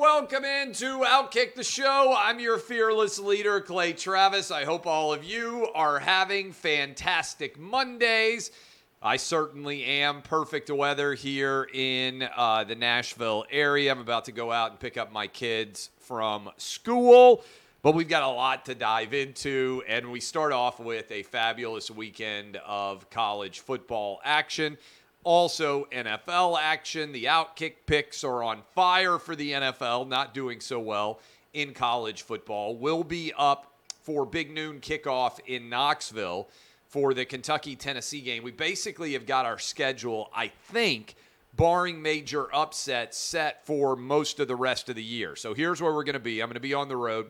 Welcome into Outkick the Show. I'm your fearless leader, Clay Travis. I hope all of you are having fantastic Mondays. I certainly am. Perfect weather here in uh, the Nashville area. I'm about to go out and pick up my kids from school, but we've got a lot to dive into. And we start off with a fabulous weekend of college football action. Also, NFL action. The outkick picks are on fire for the NFL, not doing so well in college football. Will be up for big noon kickoff in Knoxville for the Kentucky Tennessee game. We basically have got our schedule, I think, barring major upsets, set for most of the rest of the year. So here's where we're going to be. I'm going to be on the road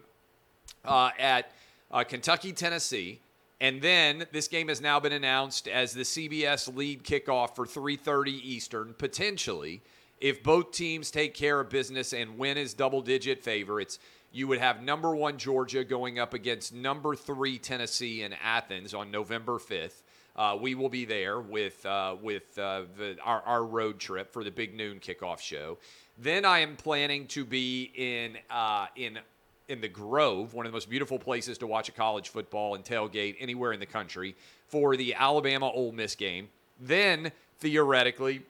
uh, at uh, Kentucky, Tennessee. And then this game has now been announced as the CBS lead kickoff for 3:30 Eastern, potentially if both teams take care of business and win as double-digit favorites. You would have number one Georgia going up against number three Tennessee in Athens on November 5th. Uh, we will be there with uh, with uh, the, our, our road trip for the big noon kickoff show. Then I am planning to be in uh, in in the Grove, one of the most beautiful places to watch a college football and tailgate anywhere in the country, for the Alabama Ole Miss game. Then, theoretically,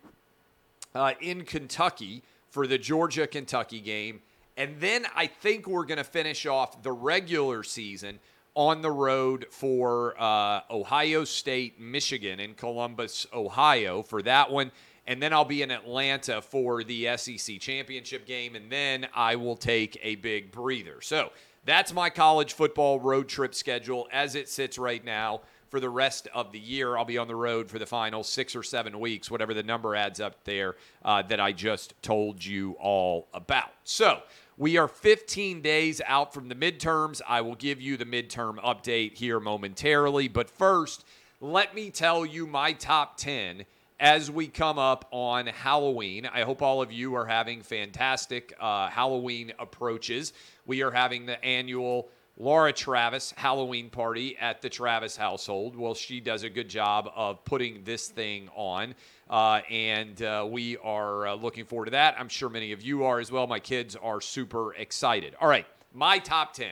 uh, in Kentucky for the Georgia Kentucky game. And then I think we're going to finish off the regular season on the road for uh, Ohio State, Michigan, in Columbus, Ohio for that one and then I'll be in Atlanta for the SEC championship game, and then I will take a big breather. So that's my college football road trip schedule as it sits right now. For the rest of the year, I'll be on the road for the final six or seven weeks, whatever the number adds up there uh, that I just told you all about. So, we are 15 days out from the midterms. I will give you the midterm update here momentarily. But first, let me tell you my top 10 as we come up on Halloween. I hope all of you are having fantastic uh, Halloween approaches. We are having the annual Laura Travis Halloween party at the Travis household. Well, she does a good job of putting this thing on. Uh, and uh, we are uh, looking forward to that. I'm sure many of you are as well. My kids are super excited. All right, my top 10.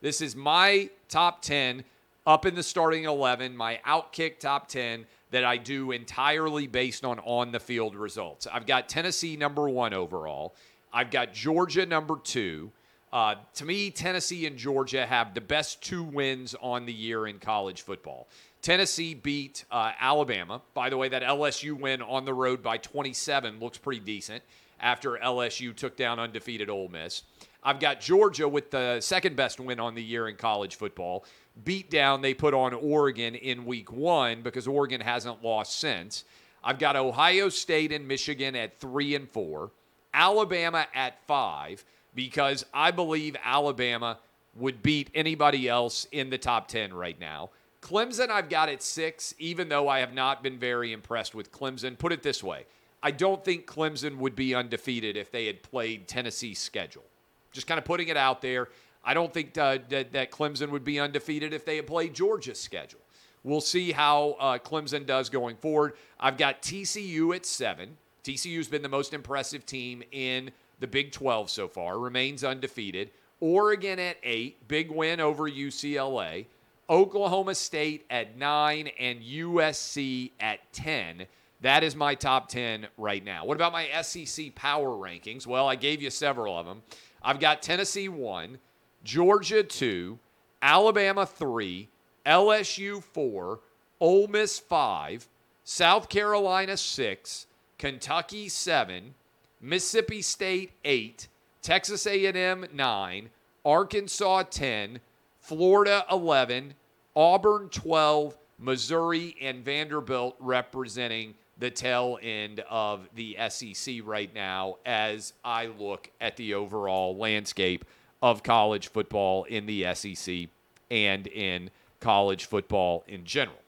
This is my top 10 up in the starting 11, my outkick top 10 that I do entirely based on on the field results. I've got Tennessee number one overall. I've got Georgia number two. Uh, to me, Tennessee and Georgia have the best two wins on the year in college football. Tennessee beat uh, Alabama. By the way, that LSU win on the road by 27 looks pretty decent after LSU took down undefeated Ole Miss. I've got Georgia with the second best win on the year in college football beatdown they put on Oregon in week one because Oregon hasn't lost since. I've got Ohio State and Michigan at three and four, Alabama at five, because I believe Alabama would beat anybody else in the top 10 right now. Clemson, I've got at six, even though I have not been very impressed with Clemson. Put it this way I don't think Clemson would be undefeated if they had played Tennessee's schedule. Just kind of putting it out there. I don't think uh, that, that Clemson would be undefeated if they had played Georgia's schedule. We'll see how uh, Clemson does going forward. I've got TCU at seven. TCU's been the most impressive team in the Big 12 so far, remains undefeated. Oregon at eight, big win over UCLA. Oklahoma State at nine, and USC at 10. That is my top 10 right now. What about my SEC power rankings? Well, I gave you several of them. I've got Tennessee one. Georgia 2, Alabama 3, LSU 4, Ole Miss 5, South Carolina 6, Kentucky 7, Mississippi State 8, Texas A&M 9, Arkansas 10, Florida 11, Auburn 12, Missouri and Vanderbilt representing the tail end of the SEC right now as I look at the overall landscape of college football in the SEC and in college football in general.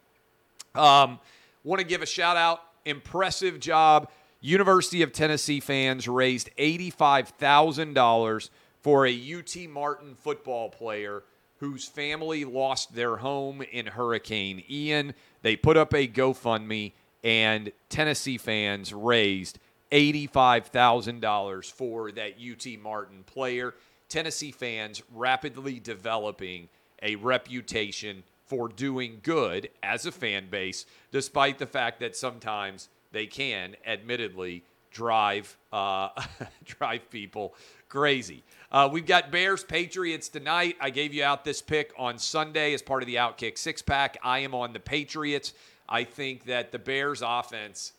Um, Want to give a shout out. Impressive job. University of Tennessee fans raised $85,000 for a UT Martin football player whose family lost their home in Hurricane Ian. They put up a GoFundMe, and Tennessee fans raised $85,000 for that UT Martin player. Tennessee fans rapidly developing a reputation for doing good as a fan base, despite the fact that sometimes they can, admittedly, drive uh, drive people crazy. Uh, we've got Bears Patriots tonight. I gave you out this pick on Sunday as part of the Outkick six pack. I am on the Patriots. I think that the Bears offense,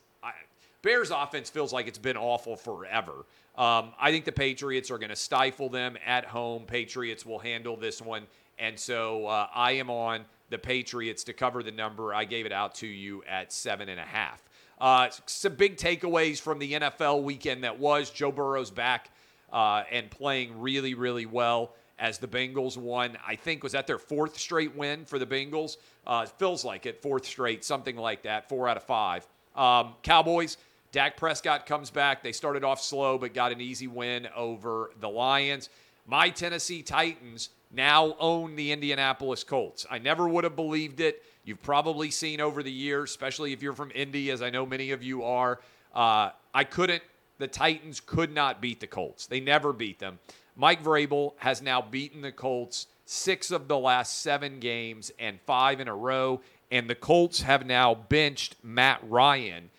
Bears offense feels like it's been awful forever. Um, I think the Patriots are going to stifle them at home. Patriots will handle this one. And so uh, I am on the Patriots to cover the number. I gave it out to you at seven and a half. Uh, some big takeaways from the NFL weekend that was Joe Burrow's back uh, and playing really, really well as the Bengals won. I think was that their fourth straight win for the Bengals. Uh, feels like it, fourth straight, something like that, four out of five. Um, Cowboys. Dak Prescott comes back. They started off slow, but got an easy win over the Lions. My Tennessee Titans now own the Indianapolis Colts. I never would have believed it. You've probably seen over the years, especially if you're from Indy, as I know many of you are. Uh, I couldn't, the Titans could not beat the Colts. They never beat them. Mike Vrabel has now beaten the Colts six of the last seven games and five in a row. And the Colts have now benched Matt Ryan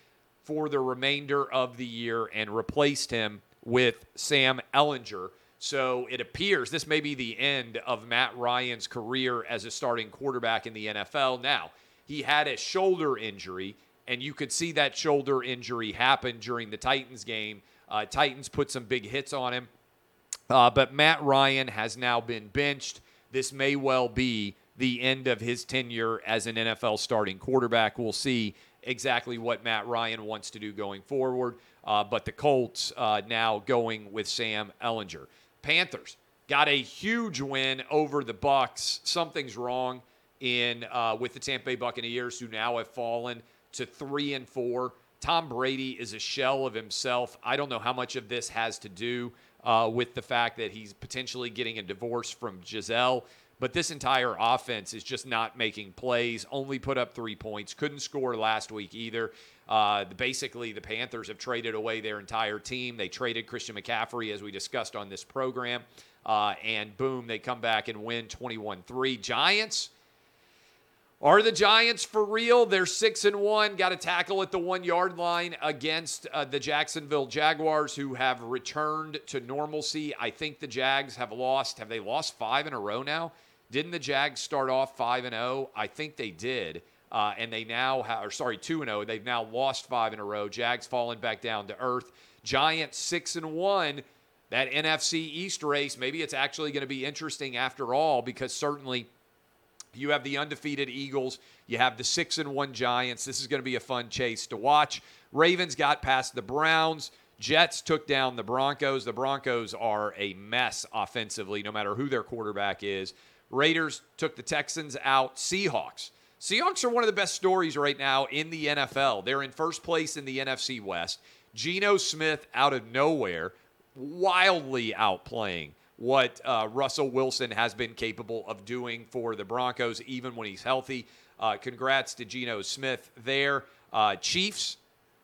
for the remainder of the year and replaced him with Sam Ehlinger. so it appears this may be the end of Matt Ryan's career as a starting quarterback in the NFL. Now, he had a shoulder injury, and you could see that shoulder injury happen during the Titans game. Uh, Titans put some big hits on him. Uh, but Matt Ryan has now been benched. This may well be the end of his tenure as an NFL starting quarterback. We'll see exactly what Matt Ryan wants to do going forward. Uh, but the Colts uh, now going with Sam Ehlinger. Panthers got a huge win over the Bucks. Something's wrong in uh, with the Tampa Bay Buccaneers, who now have fallen to three and four. Tom Brady is a shell of himself. I don't know how much of this has to do uh, with the fact that he's potentially getting a divorce from Gisele. But this entire offense is just not making plays. Only put up three points. Couldn't score last week either. Uh, basically, the Panthers have traded away their entire team. They traded Christian McCaffrey, as we discussed on this program. Uh, and boom, they come back and win 21 3. Giants. Are the Giants for real? They're six and one. Got a tackle at the one yard line against uh, the Jacksonville Jaguars, who have returned to normalcy. I think the Jags have lost. Have they lost five in a row now? Didn't the Jags start off 5 and 0? I think they did. Uh, and they now have, or sorry, 2 and 0. They've now lost five in a row. Jags falling back down to earth. Giants 6 and 1. That NFC East race, maybe it's actually going to be interesting after all because certainly you have the undefeated Eagles, you have the 6 and 1 Giants. This is going to be a fun chase to watch. Ravens got past the Browns. Jets took down the Broncos. The Broncos are a mess offensively, no matter who their quarterback is. Raiders took the Texans out. Seahawks. Seahawks are one of the best stories right now in the NFL. They're in first place in the NFC West. Geno Smith out of nowhere, wildly outplaying what uh, Russell Wilson has been capable of doing for the Broncos, even when he's healthy. Uh, congrats to Geno Smith there. Uh, Chiefs,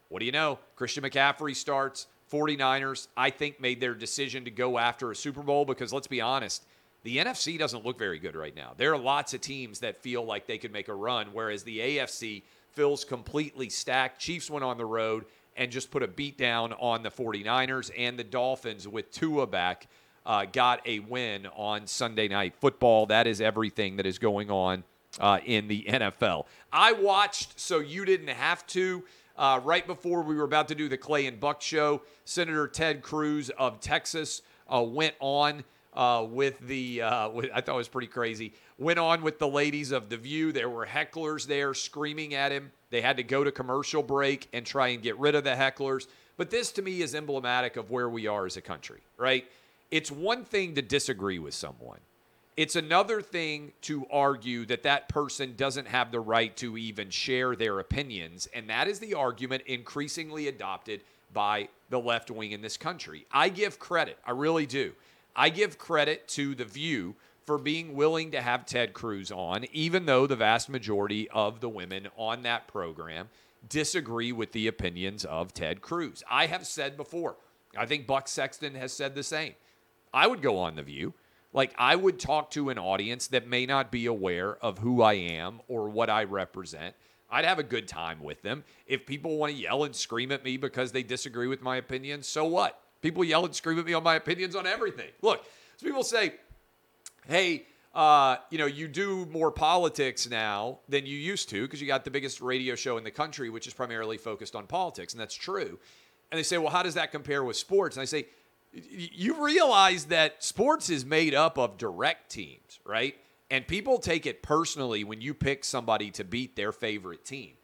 what do you know? Christian McCaffrey starts. 49ers, I think, made their decision to go after a Super Bowl because let's be honest, the NFC doesn't look very good right now. There are lots of teams that feel like they could make a run, whereas the AFC feels completely stacked. Chiefs went on the road and just put a beat down on the 49ers and the Dolphins with Tua back. Uh, got a win on Sunday Night Football. That is everything that is going on uh, in the NFL. I watched, so you didn't have to. Uh, right before we were about to do the Clay and Buck show, Senator Ted Cruz of Texas uh, went on uh, with the, uh, with, I thought it was pretty crazy. Went on with the ladies of The View. There were hecklers there screaming at him. They had to go to commercial break and try and get rid of the hecklers. But this to me is emblematic of where we are as a country, right? it's one thing to disagree with someone. It's another thing to argue that that person doesn't have the right to even share their opinions. And that is the argument increasingly adopted by the left wing in this country. I give credit, I really do. I give credit to The View for being willing to have Ted Cruz on, even though the vast majority of the women on that program disagree with the opinions of Ted Cruz. I have said before, I think Buck Sexton has said the same. I would go on The View. Like, I would talk to an audience that may not be aware of who I am or what I represent. I'd have a good time with them. If people want to yell and scream at me because they disagree with my opinions, so what? People yell and scream at me on my opinions on everything. Look, so people say, hey, uh, you know, you do more politics now than you used to because you got the biggest radio show in the country, which is primarily focused on politics. And that's true. And they say, well, how does that compare with sports? And I say, you realize that sports is made up of direct teams, right? And people take it personally when you pick somebody to beat their favorite team.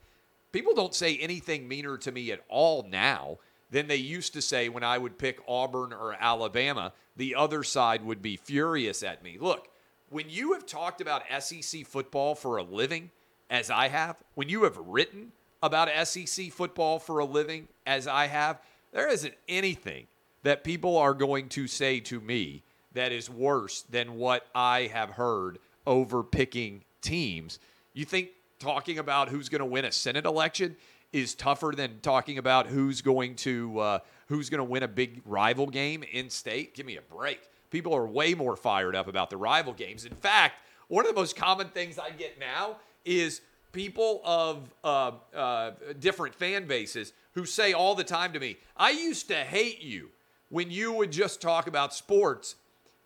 People don't say anything meaner to me at all now than they used to say when I would pick Auburn or Alabama. The other side would be furious at me. Look, when you have talked about SEC football for a living, as I have, when you have written about SEC football for a living, as I have, there isn't anything that people are going to say to me that is worse than what I have heard over picking teams. You think talking about who's going to win a Senate election is tougher than talking about who's going to uh, who's going to win a big rival game in state? Give me a break. People are way more fired up about the rival games. In fact, one of the most common things I get now is people of uh, uh, different fan bases who say all the time to me, I used to hate you when you would just talk about sports,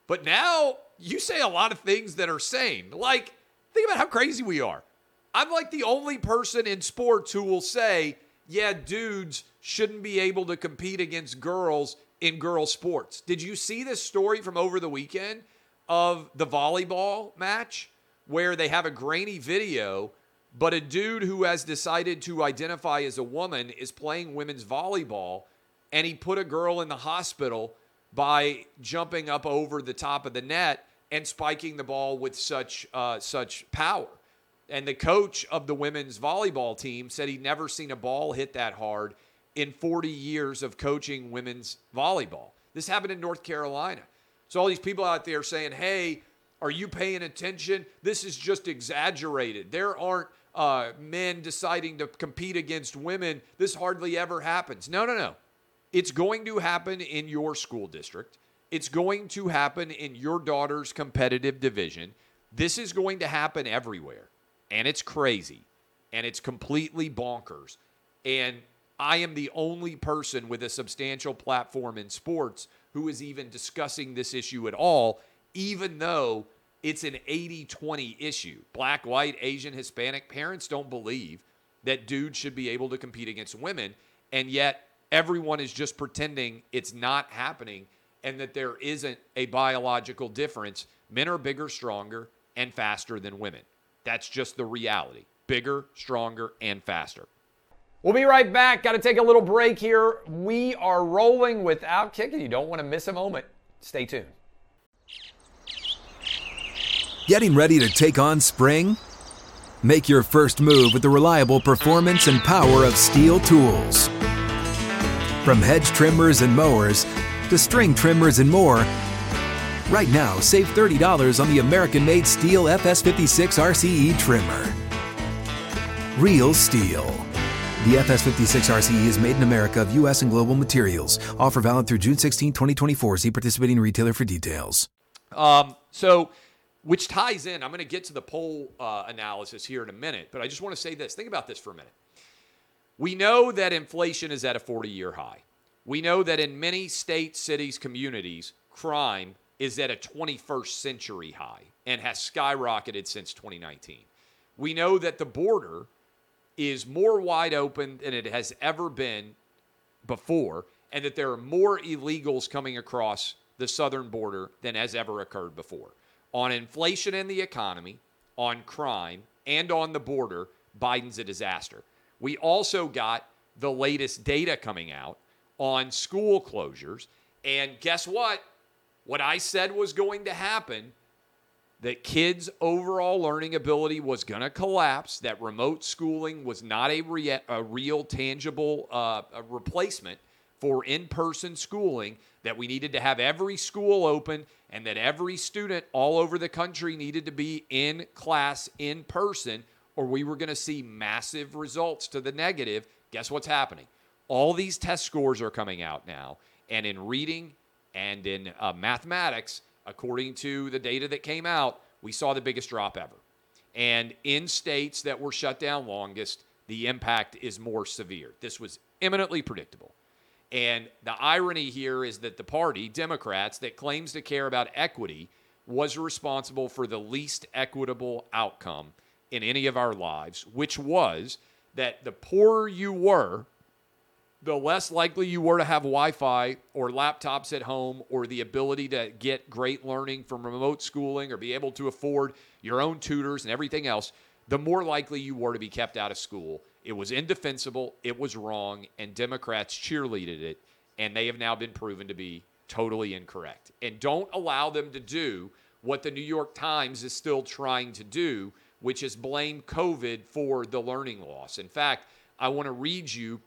but now you say a lot of things that are sane. Like, think about how crazy we are. I'm like the only person in sports who will say, yeah, dudes shouldn't be able to compete against girls in girl sports. Did you see this story from over the weekend of the volleyball match where they have a grainy video, but a dude who has decided to identify as a woman is playing women's volleyball and he put a girl in the hospital by jumping up over the top of the net and spiking the ball with such uh, such power. And the coach of the women's volleyball team said he'd never seen a ball hit that hard in 40 years of coaching women's volleyball. This happened in North Carolina. So all these people out there saying, "Hey, are you paying attention? This is just exaggerated. There aren't uh, men deciding to compete against women. This hardly ever happens." No, no, no. It's going to happen in your school district. It's going to happen in your daughter's competitive division. This is going to happen everywhere. And it's crazy. And it's completely bonkers. And I am the only person with a substantial platform in sports who is even discussing this issue at all, even though it's an 80 20 issue. Black, white, Asian, Hispanic parents don't believe that dudes should be able to compete against women. And yet, everyone is just pretending it's not happening and that there isn't a biological difference. Men are bigger, stronger, and faster than women. That's just the reality. Bigger, stronger, and faster. We'll be right back. Got to take a little break here. We are rolling without kicking. you don't want to miss a moment. Stay tuned. Getting ready to take on spring? Make your first move with the reliable performance and power of steel tools. From hedge trimmers and mowers to string trimmers and more, right now save $30 on the American made STIHL FS56 RCE trimmer. Real STIHL. The FS56 RCE is made in America of U.S. and global materials. Offer valid through June 16, 2024. See participating retailer for details. Um, so, which ties in, I'm going to get to the poll uh, analysis here in a minute, but I just want to say this. Think about this for a minute. We know that inflation is at a 40 year high. We know that in many states, cities, communities, crime is at a 21st century high and has skyrocketed since 2019. We know that the border is more wide open than it has ever been before, and that there are more illegals coming across the southern border than has ever occurred before. On inflation and the economy, on crime, and on the border, Biden's a disaster. We also got the latest data coming out on school closures. And guess what? What I said was going to happen that kids' overall learning ability was going to collapse, that remote schooling was not a, rea- a real, tangible uh, a replacement for in person schooling, that we needed to have every school open, and that every student all over the country needed to be in class in person, or we were going to see massive results to the negative. Guess what's happening? All these test scores are coming out now, and in reading and in uh, mathematics, according to the data that came out, we saw the biggest drop ever. And in states that were shut down longest, the impact is more severe. This was eminently predictable. And the irony here is that the party, Democrats, that claims to care about equity, was responsible for the least equitable outcome in any of our lives, which was that the poorer you were, the less likely you were to have Wi Fi or laptops at home or the ability to get great learning from remote schooling or be able to afford your own tutors and everything else, the more likely you were to be kept out of school. It was indefensible, it was wrong, and Democrats cheerleaded it, and they have now been proven to be totally incorrect. And don't allow them to do what the New York Times is still trying to do, which is blame COVID for the learning loss. In fact, I want to read you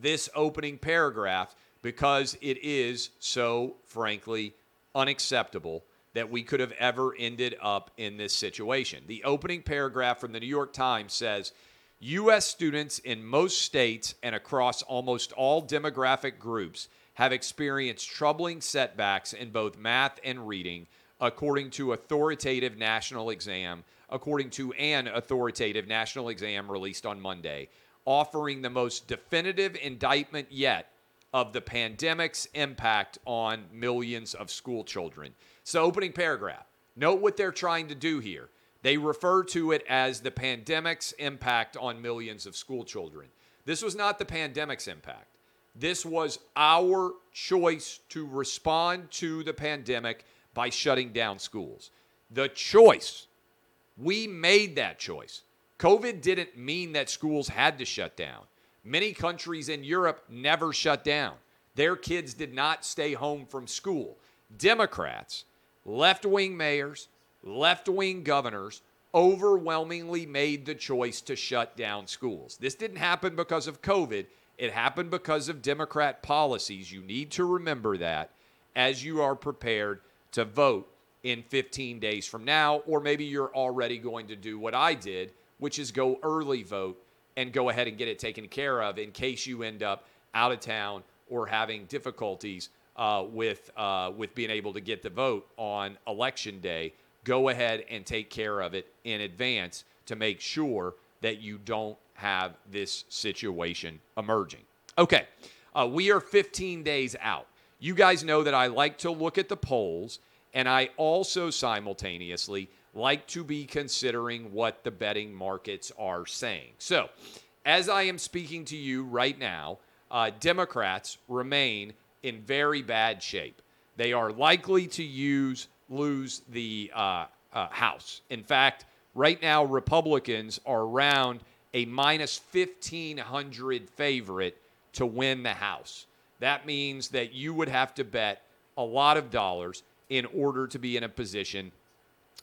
this opening paragraph because it is so, frankly, unacceptable that we could have ever ended up in this situation. The opening paragraph from the New York Times says U.S. students in most states and across almost all demographic groups have experienced troubling setbacks in both math and reading, according to authoritative national exam, according to an authoritative national exam released on Monday offering the most definitive indictment yet of the pandemic's impact on millions of school children. So, opening paragraph. Note what they're trying to do here. They refer to it as the pandemic's impact on millions of school children. This was not the pandemic's impact. This was our choice to respond to the pandemic by shutting down schools. The choice. We made that choice. COVID didn't mean that schools had to shut down. Many countries in Europe never shut down. Their kids did not stay home from school. Democrats, left wing mayors, left wing governors overwhelmingly made the choice to shut down schools. This didn't happen because of COVID, it happened because of Democrat policies. You need to remember that as you are prepared to vote in 15 days from now, or maybe you're already going to do what I did which is go early vote and go ahead and get it taken care of in case you end up out of town or having difficulties uh, with uh, with being able to get the vote on election day. Go ahead and take care of it in advance to make sure that you don't have this situation emerging. Okay, uh, we are 15 days out. You guys know that I like to look at the polls, and I also simultaneously like to be considering what the betting markets are saying. So, as I am speaking to you right now, uh, Democrats remain in very bad shape. They are likely to use lose the uh, uh, House. In fact, right now Republicans are around a minus 1500 favorite to win the House. That means that you would have to bet a lot of dollars in order to be in a position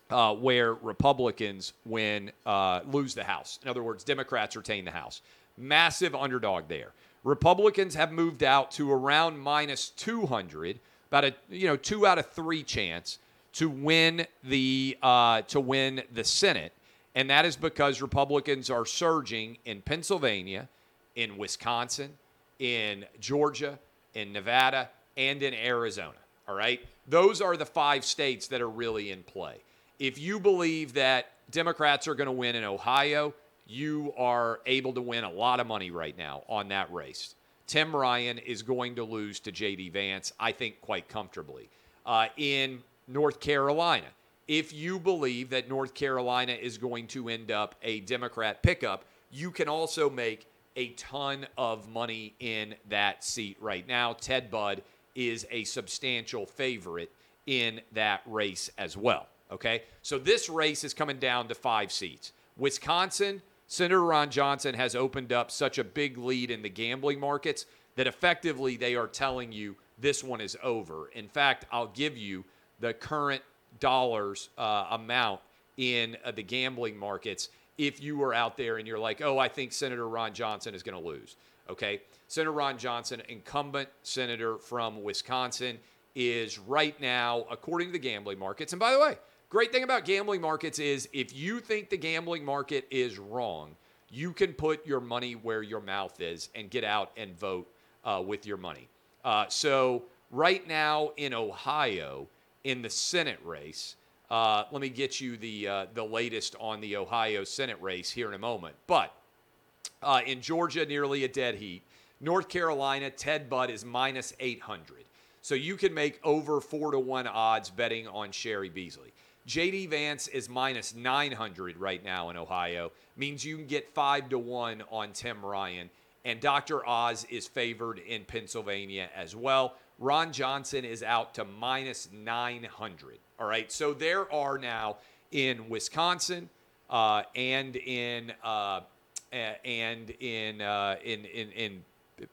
uh, where Republicans win uh, lose the House. In other words, Democrats retain the House. Massive underdog there. Republicans have moved out to around minus 200, about a you know two out of three chance to win the uh, to win the Senate, and that is because Republicans are surging in Pennsylvania, in Wisconsin, in Georgia, in Nevada, and in Arizona. All right, those are the five states that are really in play if you believe that Democrats are going to win in Ohio, you are able to win a lot of money right now on that race. Tim Ryan is going to lose to J.D. Vance, I think, quite comfortably. Uh, in North Carolina, if you believe that North Carolina is going to end up a Democrat pickup, you can also make a ton of money in that seat right now. Ted Budd is a substantial favorite in that race as well. Okay. So this race is coming down to five seats. Wisconsin, Senator Ron Johnson has opened up such a big lead in the gambling markets that effectively they are telling you this one is over. In fact, I'll give you the current dollars uh, amount in uh, the gambling markets if you were out there and you're like, oh, I think Senator Ron Johnson is going to lose. Okay. Senator Ron Johnson, incumbent senator from Wisconsin, is right now, according to the gambling markets. And by the way, great thing about gambling markets is if you think the gambling market is wrong, you can put your money where your mouth is and get out and vote uh, with your money. Uh, so, right now in Ohio, in the Senate race, uh, let me get you the uh, the latest on the Ohio Senate race here in a moment. But uh, in Georgia, nearly a dead heat. North Carolina, Ted Budd is minus 800. So you can make over four to one odds betting on Cheri Beasley. JD Vance is minus 900 right now in Ohio. Means you can get five to one on Tim Ryan. And Dr. Oz is favored in Pennsylvania as well. Ron Johnson is out to minus 900. All right. So there are now in Wisconsin uh, and in uh, and in, uh, in in in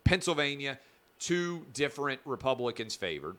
Pennsylvania, two different Republicans favored.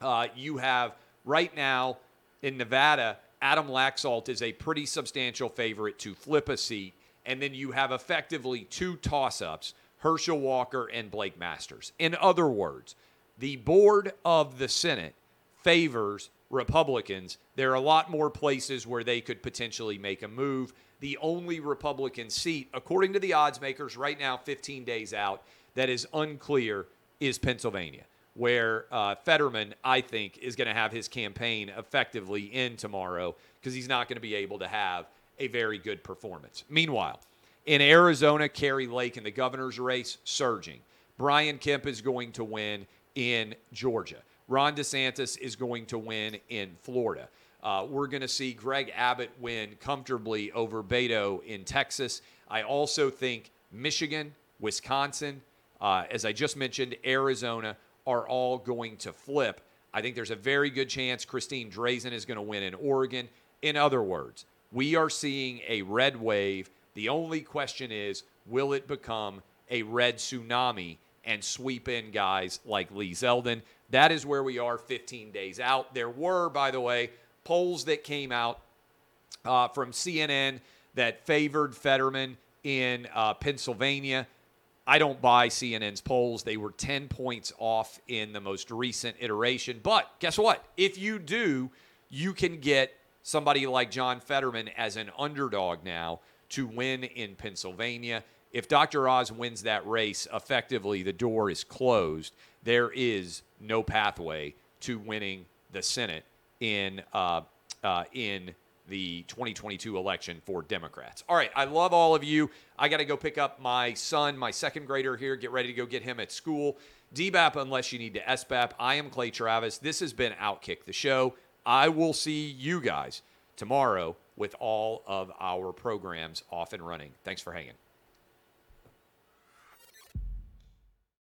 Uh, you have right now in Nevada, Adam Laxalt is a pretty substantial favorite to flip a seat. And then you have effectively two toss ups Herschel Walker and Blake Masters. In other words, the board of the Senate favors Republicans. There are a lot more places where they could potentially make a move. The only Republican seat, according to the odds makers right now, 15 days out, that is unclear is Pennsylvania, where uh, Fetterman, I think, is going to have his campaign effectively in tomorrow because he's not going to be able to have a very good performance. Meanwhile, in Arizona, Kari Lake in the governor's race surging. Brian Kemp is going to win in Georgia. Ron DeSantis is going to win in Florida. Uh, we're going to see Greg Abbott win comfortably over Beto in Texas. I also think Michigan, Wisconsin, uh, as I just mentioned, Arizona are all going to flip. I think there's a very good chance Christine Drazan is going to win in Oregon. In other words, we are seeing a red wave. The only question is will it become a red tsunami and sweep in guys like Lee Zeldin? That is where we are 15 days out. There were, by the way, polls that came out uh, from CNN that favored Fetterman in uh, Pennsylvania. I don't buy CNN's polls. They were 10 points off in the most recent iteration. But guess what? If you do, you can get somebody like John Fetterman as an underdog now to win in Pennsylvania. If Dr. Oz wins that race, effectively the door is closed. There is no pathway to winning the Senate in uh, uh, in the 2022 election for Democrats. All right, I love all of you. I got to go pick up my son, my second grader here, get ready to go get him at school. DBAP unless you need to SBAP. I am Clay Travis. This has been Outkick the Show. I will see you guys tomorrow with all of our programs off and running. Thanks for hanging.